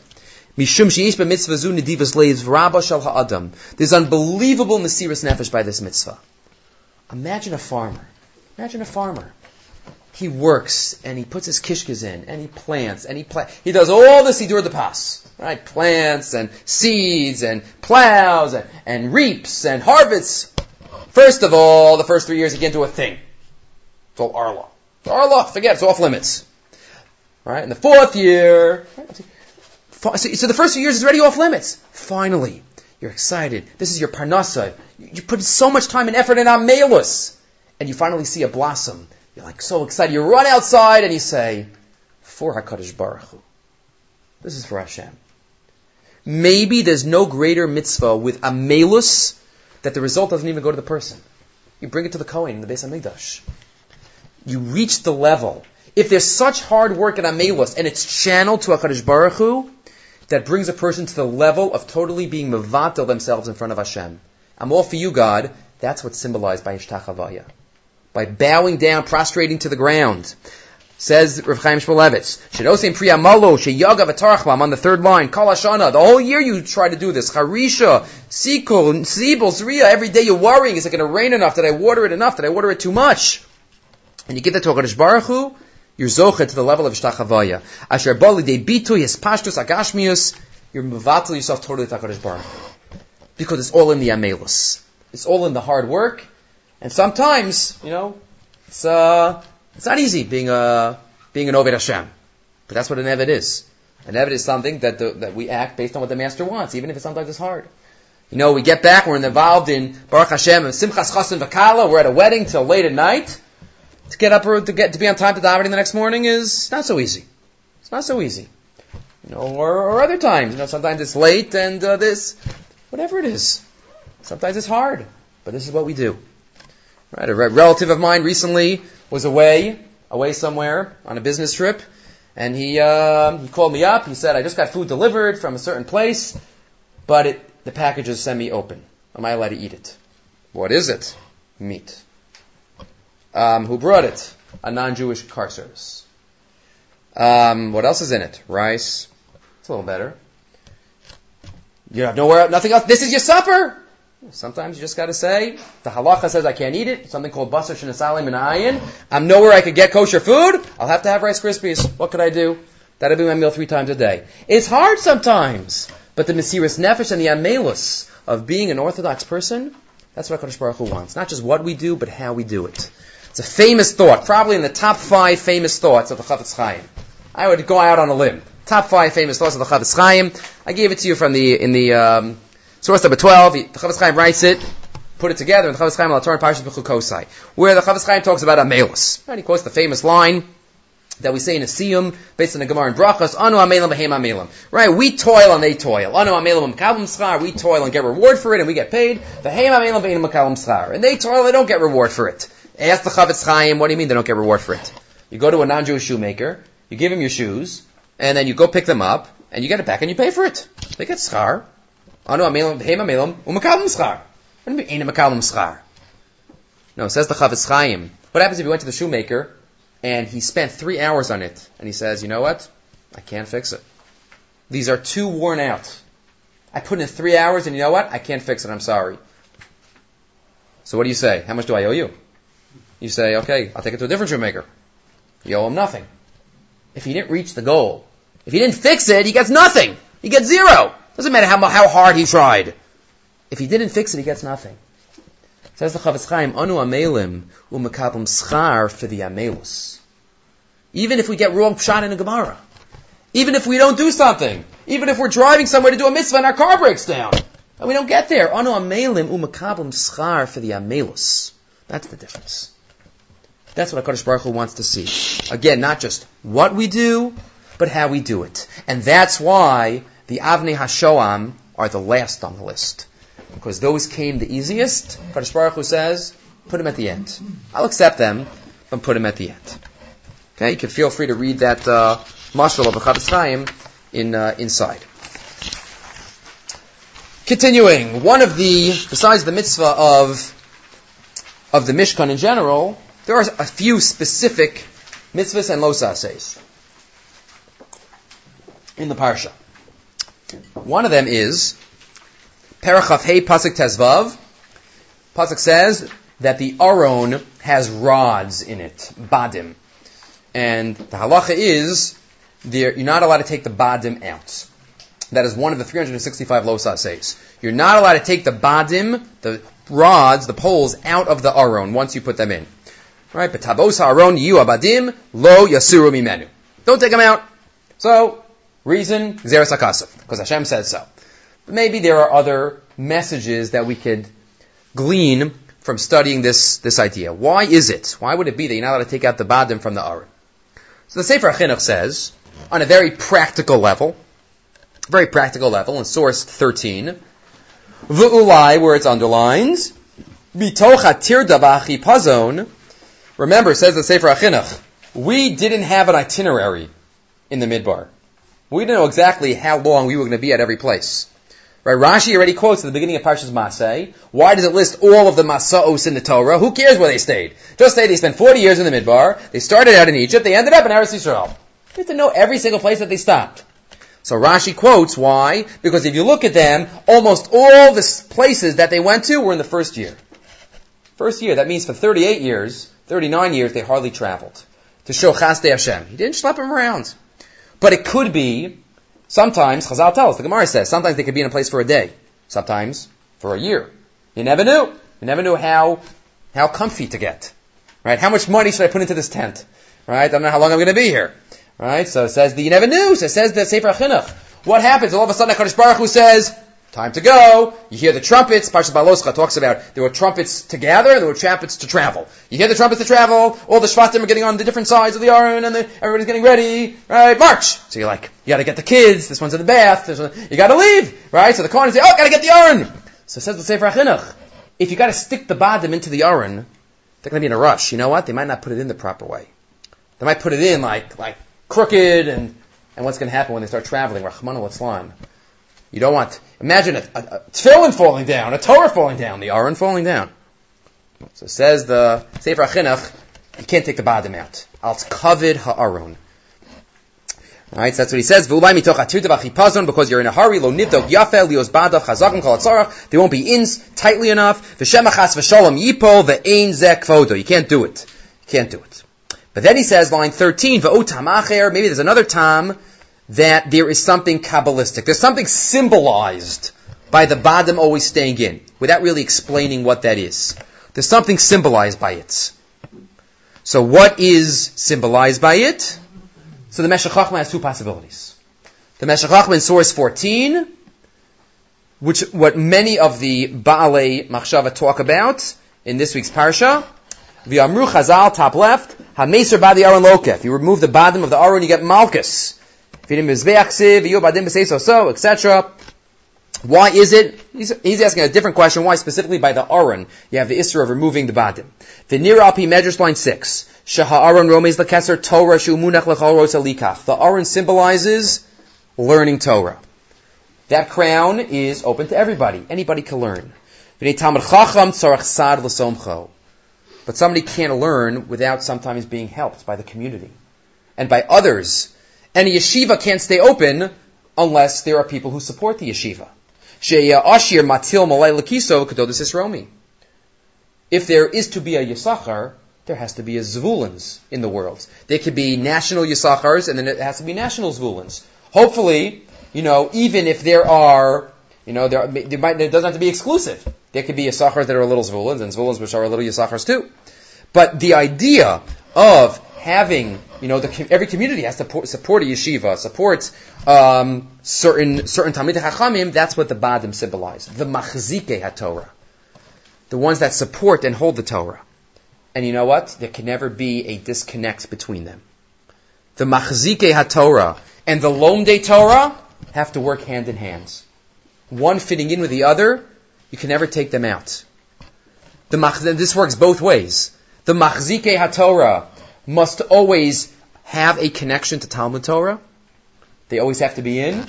Mishum mitzvah zu nedivas leiv rabba shal ha'adam. There's unbelievable mesiras nefesh by this mitzvah. Imagine a farmer. Imagine a farmer. He works and he puts his kishkas in and he plants and he pla- he does all this dur the pas. Right? Plants and seeds and plows and, and reaps and harvests. First of all, the first three years he can't do a thing. It's all arla. Arla, forget, it's off limits. Right? In the fourth year, so the first few years is already off limits. Finally, you're excited. This is your parnasa. You put so much time and effort in amelus. And you finally see a blossom. You're like so excited. You run outside and you say, for HaKadosh Baruch Hu. This is for Hashem. Maybe there's no greater mitzvah with amelus that the result doesn't even go to the person. You bring it to the Kohen in the Beis Hamikdash. You reach the level. If there's such hard work in amelus and it's channeled to HaKadosh Baruch Hu, that brings a person to the level of totally being mevatel themselves in front of Hashem. I'm all for you, God. That's what's symbolized by Ishtachavaya. By bowing down, prostrating to the ground. Says Rav Chaim Shmulevitz, Shedosim Priyamalo, Sheyaga V'tarachvam, on the third line, Kal Hashana, the whole year you try to do this, Harisha, Sikul, Sibel, Zriya, every day you're worrying, is it going to rain enough? Did I water it enough? Did I water it too much? And you give that to HaKadosh Baruch Hu, you're zocha to the level of ishtachavaya. Asher bali de bitu his pashtus agashmius. You're mevatel yourself totally to Hakadosh Baruch because it's all in the amelus. It's all in the hard work, and sometimes you know it's uh it's not easy being a being an Oved Hashem, but that's what an Eved is. An Eved is something that the, that we act based on what the master wants, even if it sometimes is hard. You know, we get back, we're involved in Baruch Hashem and Simchas Chasen Vakala, we're at a wedding till late at night to get up or to get to be on time to davening the next morning is not so easy. It's not so easy. You know, or, or other times, you know, sometimes it's late and uh, this, whatever it is. Sometimes it's hard, but this is what we do. Right? A relative of mine recently was away, away somewhere on a business trip, and he uh, he called me up. He said, "I just got food delivered from a certain place, but it, the package is semi-open. Am I allowed to eat it? What is it? Meat um, who brought it, a non-Jewish car service. Um, what else is in it? Rice. It's a little better. You have nowhere, nothing else. This is your supper. Sometimes you just got to say the halacha says I can't eat it. Something called basar shenasalim and ayin. I'm nowhere I could get kosher food. I'll have to have Rice Krispies. What could I do? That'll be my meal three times a day. It's hard sometimes, but the mesiris nefesh and the amelus of being an orthodox person, that's what Hakadosh Baruch Hu wants. Not just what we do, but how we do it. It's a famous thought, probably in the top five famous thoughts of the Chafetz Chaim. I would go out on a limb. Top five famous thoughts of the Chafetz Chaim. I gave it to you from the in the um, source number twelve. The Chafetz Chaim writes it, put it together in the Chafetz Chaim al Torah Parshas Bechukosai, where the Chafetz Chaim talks about Amelus. And he quotes the famous line that we say in a siyum based on the Gemara in Brachos, Anu amelim behem amelim. Right? We toil and they toil. Anu amelim makalim schar. We toil and get reward for it and we get paid. Behem amelim behem makalim schar. And they toil, they don't get reward for it. Ask the Chafetz Chaim, what do you mean they don't get reward for it? You go to a non-Jewish shoemaker, you give him your shoes, and then you go pick them up, and you get it back and you pay for it. They get schar. Anu amelim umakalim schar. What do you mean makalim schar? No, says the Chafetz Chaim. What happens if you went to the shoemaker and he spent three hours on it, and he says, you know what? I can't fix it. These are too worn out. I put in three hours, and you know what? I can't fix it. I'm sorry. So what do you say? How much do I owe you? You say, okay, I'll take it to a different shoemaker. You owe him nothing. If he didn't reach the goal, if he didn't fix it, he gets nothing. He gets zero. Doesn't matter how, how hard he tried. If he didn't fix it, he gets nothing. Says the Chafetz Chaim, Anu amelim umekabim schar for the amelus. Even if we get wrong pshat in a Gemara, even if we don't do something, even if we're driving somewhere to do a mitzvah and our car breaks down, and we don't get there, Anu amelim umekabim schar for the amelus. That's the difference. That's what HaKadosh Baruch Hu wants to see. Again, not just what we do, but how we do it. And that's why the Avnei HaShoam are the last on the list because those came the easiest. Kadosh Baruch Hu says, put them at the end. I'll accept them, but put them at the end. Okay, you can feel free to read that uh, mashal of Chafetz Chaim in uh, inside. Continuing, one of the besides the mitzvah of of the Mishkan in general, there are a few specific mitzvahs and losases in the parsha. One of them is Perachaf Hey Pasuk Tezvav. Pasuk says that the Aron has rods in it, badim. And the halacha is you're not allowed to take the badim out. That is one of the 365 losas says. You're not allowed to take the badim, the rods, the poles, out of the aron once you put them in. Right? But tabos aron yu abadim lo yasuru mimenu. Don't take them out. So, reason, xeris akasif, because Hashem says so. But maybe there are other messages that we could glean from studying this, this idea. Why is it? Why would it be that you're not allowed to take out the badim from the aron? So the Sefer Chinuch says, on a very practical level, very practical level, in source 13, V'ulai, where it's underlined, Bitocha tirda pazon, remember, says the Sefer HaChinuch, we didn't have an itinerary in the Midbar. We didn't know exactly how long we were going to be at every place. Right? Rashi already quotes at the beginning of Parshas Masei. Why does it list all of the Masaos in the Torah? Who cares where they stayed? Just say they spent 40 years in the Midbar. They started out in Egypt. They ended up in Eretz Yisrael. You have to know every single place that they stopped. So Rashi quotes why? Because if you look at them, almost all the places that they went to were in the first year. First year. That means for 38 years, 39 years, they hardly traveled to show Chaste Hashem. He didn't schlep him around. But it could be, sometimes, Chazal tells, the Gemara says, sometimes they could be in a place for a day. Sometimes for a year. You never knew. You never knew how, how comfy to get. Right? How much money should I put into this tent? Right? I don't know how long I'm going to be here. Right? So it says that you never knew. So it says the Sefer Chinuch. What happens? All of a sudden, HaKadosh Baruch Hu says, time to go. You hear the trumpets. Parshat Beha'aloscha talks about there were trumpets to gather, and there were trumpets to travel. You hear the trumpets to travel. All the Shvatim are getting on the different sides of the Aron, and the, everybody's getting ready. Right? March. So you're like, you gotta get the kids. This one's in the bath. One, you gotta leave. Right? So the Kohen say, oh, gotta get the Aron. So it says the Sefer Chinuch. If you gotta stick the Badim into the Aron, they're gonna be in a rush. You know what? They might not put it in the proper way. They might put it in like, like crooked, and, and what's going to happen when they start traveling? Rahman al You don't want, imagine a, a, a tefillin falling down, a Torah falling down, the Aron falling down. So says the Sefer Chinuch, you can't take the Badim out. Al covered ha'aron. Right, so that's what he says. Because you're in a hurry. They won't be in tightly enough. V'shemachas v'sholom yipo ve'ein zek fodo. You can't do it. You can't do it. But then he says, line 13, acher, maybe there's another tam that there is something Kabbalistic. There's something symbolized by the Badim always staying in, without really explaining what that is. There's something symbolized by it. So what is symbolized by it? So the Meshech has two possibilities. The Meshech in source 14, which what many of the Baalei Machshava talk about in this week's parsha, the Amru Chazal, top left, HaMeser Badi Aron Loka. If you remove the bottom of the Aron, you get Malchus. So, etc. Why is it? He's, he's, asking a different question. Why specifically by the Aron? You have the Isra of removing the Badim. The Nir Alpi Medrash line 6. Shaha Aron Romes Lakeser Torah Shumunach Lechal Rosa Likach. The Aron symbolizes learning Torah. That crown is open to everybody. Anybody can learn. But somebody can't learn without sometimes being helped by the community and by others. And a yeshiva can't stay open unless there are people who support the yeshiva. If there is to be a Yisachar, there has to be a Zvulans in the world. There could be national Yisachars, and then it has to be national Zvulans. Hopefully, you know, even if there are you know, there, there, might, there doesn't have to be exclusive. There could be Yisachars that are a little Zvulans and Zvulans which are a little Yisachars too. But the idea of having, you know, the, every community has to support, a yeshiva, support um, certain certain Talmid Chachamim. That's what the Badim symbolize. The Machzike HaTorah, the ones that support and hold the Torah. And you know what? There can never be a disconnect between them. The Machzike HaTorah and the Lomdei Torah have to work hand in hand one fitting in with the other, you can never take them out. The this works both ways. The Machzike HaTorah must always have a connection to Talmud Torah. They always have to be in.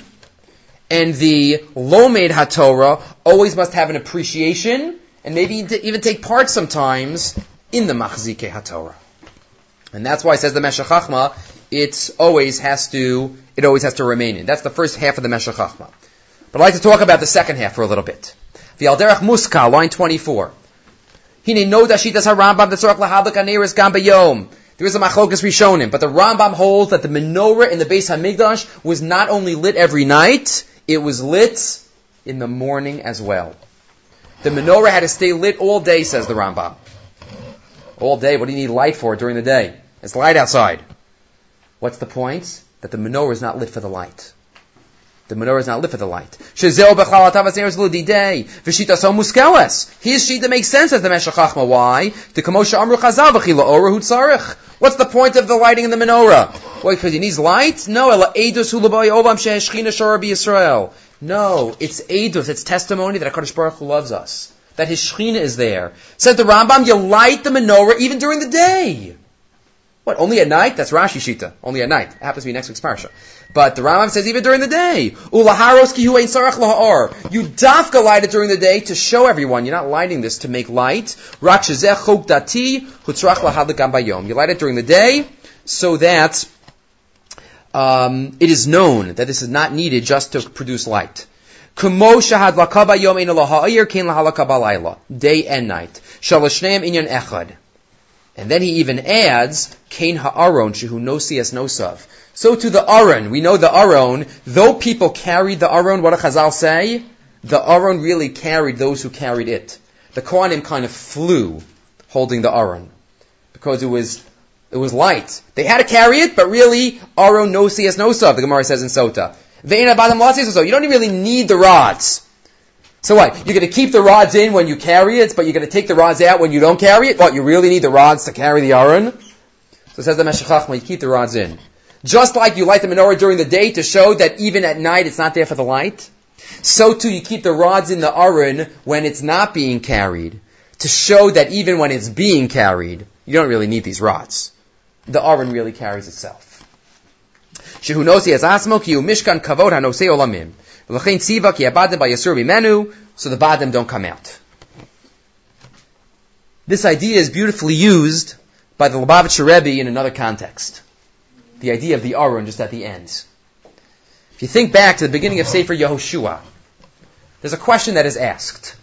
And the Lomed HaTorah always must have an appreciation and maybe even take part sometimes in the Machzike HaTorah. And that's why it says the Meshech it always has to, it always has to remain in. That's the first half of the Meshech But I'd like to talk about the second half for a little bit. The Alderach Muska, line 24. Hine no dashitas harambam tzorach lahabak aneris gam. There is a machlokas rishonim, but the Rambam holds that the menorah in the Beis Hamikdash was not only lit every night, it was lit in the morning as well. The menorah had to stay lit all day, says the Rambam. All day. What do you need light for during the day? It's light outside. What's the point? That the menorah is not lit for the light. The menorah is not lit for the light. His shita makes sense as the Meshech Chochma. Why? The Kamosha Amru Chazal Tzarech. What's the point of the lighting in the menorah? Why, because he needs light? No, Ela Edus Hulabai Olam Sheheshchina Shara Yisrael. No, it's Edus, it's testimony that HaKadosh Baruch Hu loves us. That His Shechina is there. Says the Rambam, you light the menorah even during the day. What, only at night? That's Rashi Shita. Only at night. It happens to be next week's parsha. But the Rambam says even during the day. You dafka light it during the day to show everyone. You're not lighting this to make light. You light it during the day so that um, it is known that this is not needed just to produce light. Day and night. Shalashneim inyan echad. And then he even adds, Kain ha'aron shehu nosias nosav. So to the aron, we know the aron, though people carried the aron, what do Chazal say? The aron really carried those who carried it. The Kohanim kind of flew holding the aron. Because it was, it was light. They had to carry it, but really, aron nosias nosav, the Gemara says in Sota. You don't really need the rods. So what? You're going to keep the rods in when you carry it, but you're going to take the rods out when you don't carry it? What? You really need the rods to carry the aron? So it says the Meshech Chochma, you keep the rods in. Just like you light the menorah during the day to show that even at night it's not there for the light, so too you keep the rods in the aron when it's not being carried to show that even when it's being carried, you don't really need these rods. The aron really carries itself. Shehu nosi as asmo mishkan kavod hanosei olamim. So the badim don't come out. This idea is beautifully used by the Lubavitcher Rebbe in another context. The idea of the Aron just at the end. If you think back to the beginning of Sefer Yehoshua, there's a question that is asked.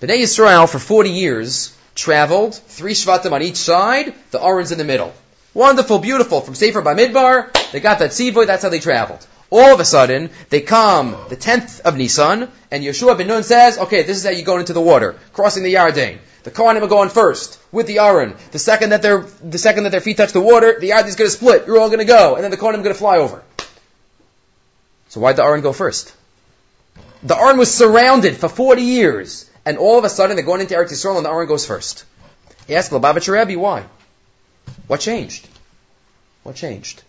Bnei Yisrael for 40 years traveled, three Shvatim on each side, the Aron's in the middle. Wonderful, beautiful. From Sefer Bamidbar, they got that Tzivoy, that's how they traveled. All of a sudden, they come the 10th of Nisan, and Yehoshua ben Nun says, okay, this is how you go into the water, crossing the Yarden. The Kohanim are going first, with the Aron. The second that their, the second that their feet touch the water, the Yarden is going to split. You're all going to go, and then the Kohanim are going to fly over. So why'd the Aron go first? The Aron was surrounded for 40 years, and all of a sudden they're going into Eretz Yisrael, and the Aron goes first. He asked Lubavitcher Rebbe, why? What changed? What changed?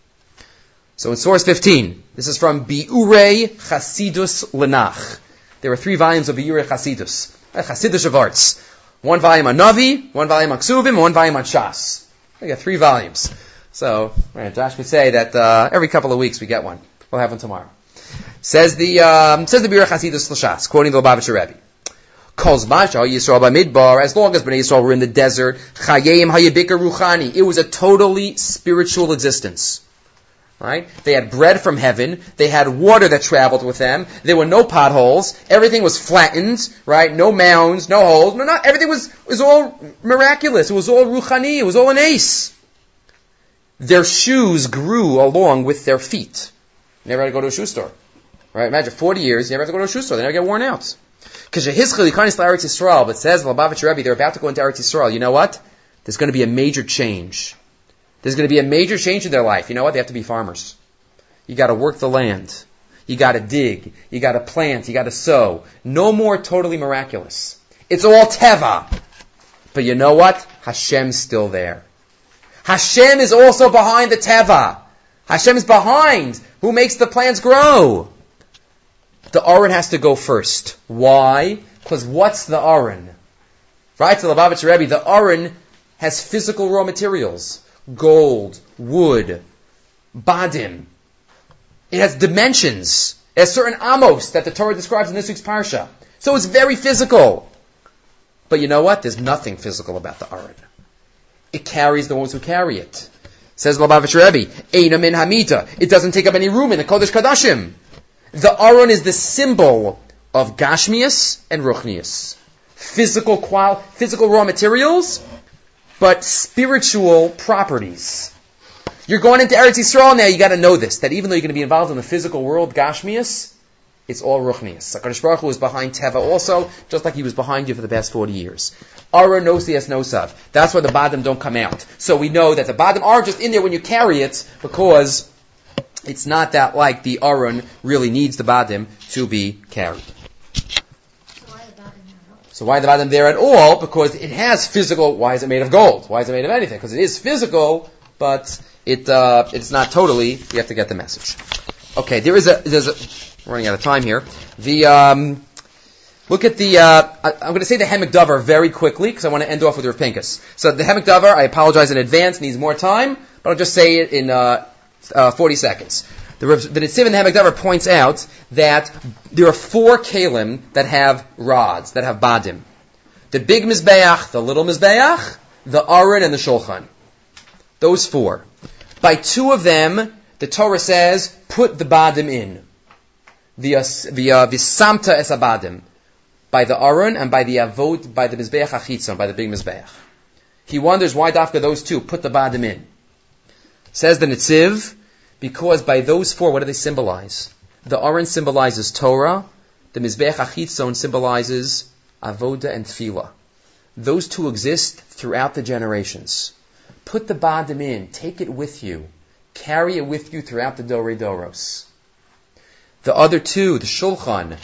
So in source 15, this is from Biure Chasidus Lenach. There are three volumes of Biure Chasidus. Chasidus of arts. One volume on Navi, one volume on Ksuvim, one volume on Shas. We got three volumes. So, right, Josh would say that uh, every couple of weeks we get one. We'll have one tomorrow. Says the um, says the Biure Chasidus L'Shas, quoting the Lubavitcher Rebbe. Calls Masha Yisrael by Midbar, as long as Bnei Yisrael were in the desert, Chayim Hayabika Ruchani. It was a totally spiritual existence. Right? They had bread from heaven. They had water that traveled with them. There were no potholes. Everything was flattened, right? No mounds, no holes. No, not everything was was all miraculous. It was all ruchani. It was all an ace. Their shoes grew along with their feet. Never had to go to a shoe store, right? Imagine forty years, you never have to go to a shoe store. They never get worn out. Because but says Lubavitcher Rebbe, they're about to go into Eretz Yisrael. You know what? There's going to be a major change. There's going to be a major change in their life. You know what? They have to be farmers. You got to work the land. You got to dig. You got to plant. You got to sow. No more totally miraculous. It's all teva. But you know what? Hashem's still there. Hashem is also behind the teva. Hashem is behind who makes the plants grow. The Aron has to go first. Why? Because what's the Aron? Right the Lubavitcher Rebbe, the Aron has physical raw materials gold, wood, badim. It has dimensions. It has certain amos that the Torah describes in this week's parsha. So it's very physical. But you know what? There's nothing physical about the Aron. It carries the ones who carry it. Says Lubavitcher Rebbe, Eina min hamita. It doesn't take up any room in the Kodesh Kadashim. The Aron is the symbol of Gashmias and Ruchnias. Physical qual, physical raw materials, but spiritual properties. You're going into Eretz Yisrael now, you gotta know this, that even though you're gonna be involved in the physical world, Gashmias, it's all Ruchnias. HaKadosh Baruch Hu is behind Teva also, just like he was behind you for the past 40 years. Ara nosias nosav. That's why the Badim don't come out. So we know that the Badim are just in there when you carry it, because it's not that like the Aron really needs the Badim to be carried. So why the Badim there at all? Because it has physical, why is it made of gold? Why is it made of anything? Because it is physical, but it, uh, it's not totally, you have to get the message. Okay, there is a, there's a, running out of time here. The, um, look at the, uh, I, am going to say the Haamek Davar very quickly, because I want to end off with Rav Pinkus. So the Haamek Davar, I apologize in advance, needs more time, but I'll just say it in, uh, uh, 40 seconds. The, the in the Haamek Davar points out that there are four kalim that have rods, that have badim. The big Mizbeach, the little Mizbeach, the Aron, and the Shulchan. Those four. By two of them, the Torah says, put the badim in. The the uh, Visamta es abadim. By the Aron and by the Avot, by the Mizbeach Achitzon, by the big Mizbeach. He wonders why Dafka those two put the badim in. Says the Netziv, because by those four, what do they symbolize? The Aron symbolizes Torah, the Mizbech Achitzon symbolizes Avoda and Tefillah. Those two exist throughout the generations. Put the Badim in, take it with you, carry it with you throughout the Dore Doros. The other two, the Shulchan,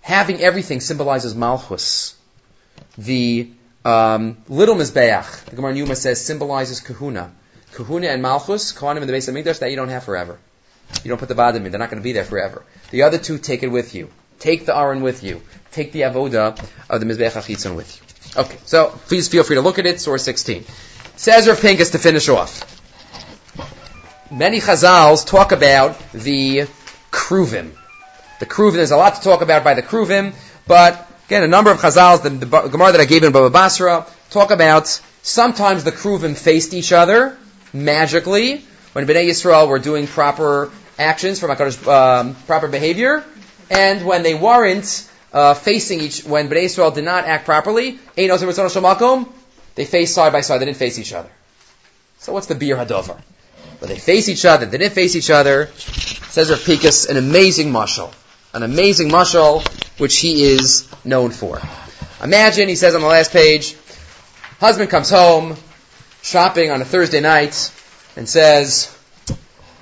having everything symbolizes Malchus. The um, little Mizbeach, the Gemara Yuma says, symbolizes Kahuna. Kahuna and Malchus, Kohanim in the base of Mikdash, that you don't have forever. You don't put the Badim in. They're not going to be there forever. The other two, take it with you. Take the Aron with you. Take the Avoda of the Mizbech HaChitzon with you. Okay, so please feel free to look at it, source 16. Says Rav Pinkus to finish off. Many Chazals talk about the Kruvim. The Kruvim, there's a lot to talk about by the Kruvim, but again, a number of Chazals, the, the Gemara that I gave in Baba Basra, talk about sometimes the Kruvim faced each other, magically when Bnei Yisrael were doing proper actions from um, proper behavior, and when they weren't uh, facing each, when Bnei Yisrael did not act properly, they faced side by side. They didn't face each other. So what's the beer hadover? But they face each other. They didn't face each other. Says Rav Pinkus, an amazing mushal, an amazing mushal which he is known for. Imagine, he says on the last page, husband comes home, shopping on a Thursday night and says,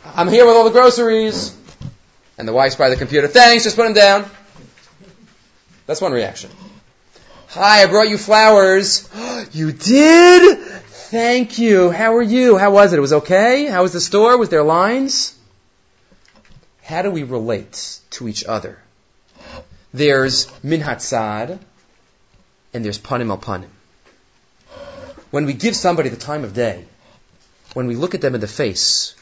I'm here with all the groceries. And the wife's by the computer, thanks, just put them down. That's one reaction. Hi, I brought you flowers. you did? Thank you. How are you? How was it? It was okay? How was the store? Was there lines? How do we relate to each other? There's minhatzad and there's panim al panim. When we give somebody the time of day, when we look at them in the face,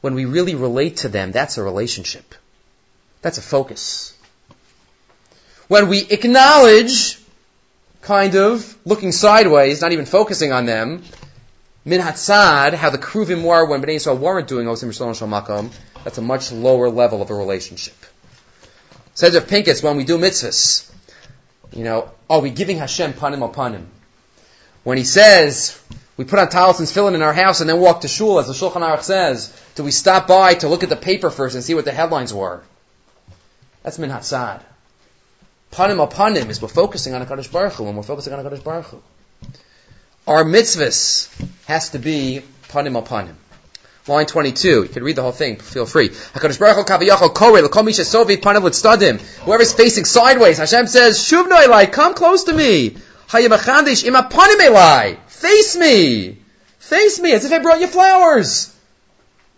when we really relate to them, that's a relationship. That's a focus. When we acknowledge, kind of, looking sideways, not even focusing on them, min hatzad, how the kruvim were when Bnei Yisrael weren't doing osim shalom makom, that's a much lower level of a relationship. Says Rav Pinkus, when we do mitzvahs, you know, are we giving Hashem panim upon him? When he says, we put on talis and in our house and then walk to shul, as the Shulchan Aruch says, do we stop by to look at the paper first and see what the headlines were? That's min hatzad. Panim panim is we're focusing on HaKadosh Baruch Hu, when we're focusing on HaKadosh Baruch Hu. Our mitzvahs has to be panim panim. Line 22. You can read the whole thing. Feel free. Whoever's facing sideways, Hashem says, Shuv no come close to me. Hayamachandish imapanim Face me! Face me, as if I brought you flowers!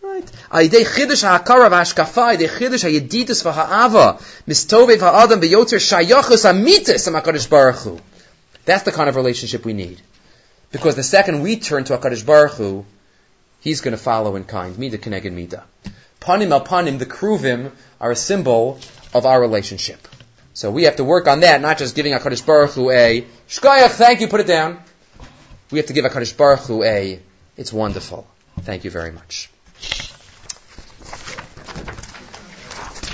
Right. Hu. That's the kind of relationship we need. Because the second we turn to HaKadosh Baruch Hu, He's going to follow in kind. Mida keneged mida. Panim al panim, the kruvim, are a symbol of our relationship. So we have to work on that, not just giving HaKadosh Baruch Hu a, Shkayach, thank you, put it down. We have to give HaKadosh Baruch Hu a, it's wonderful. Thank you very much.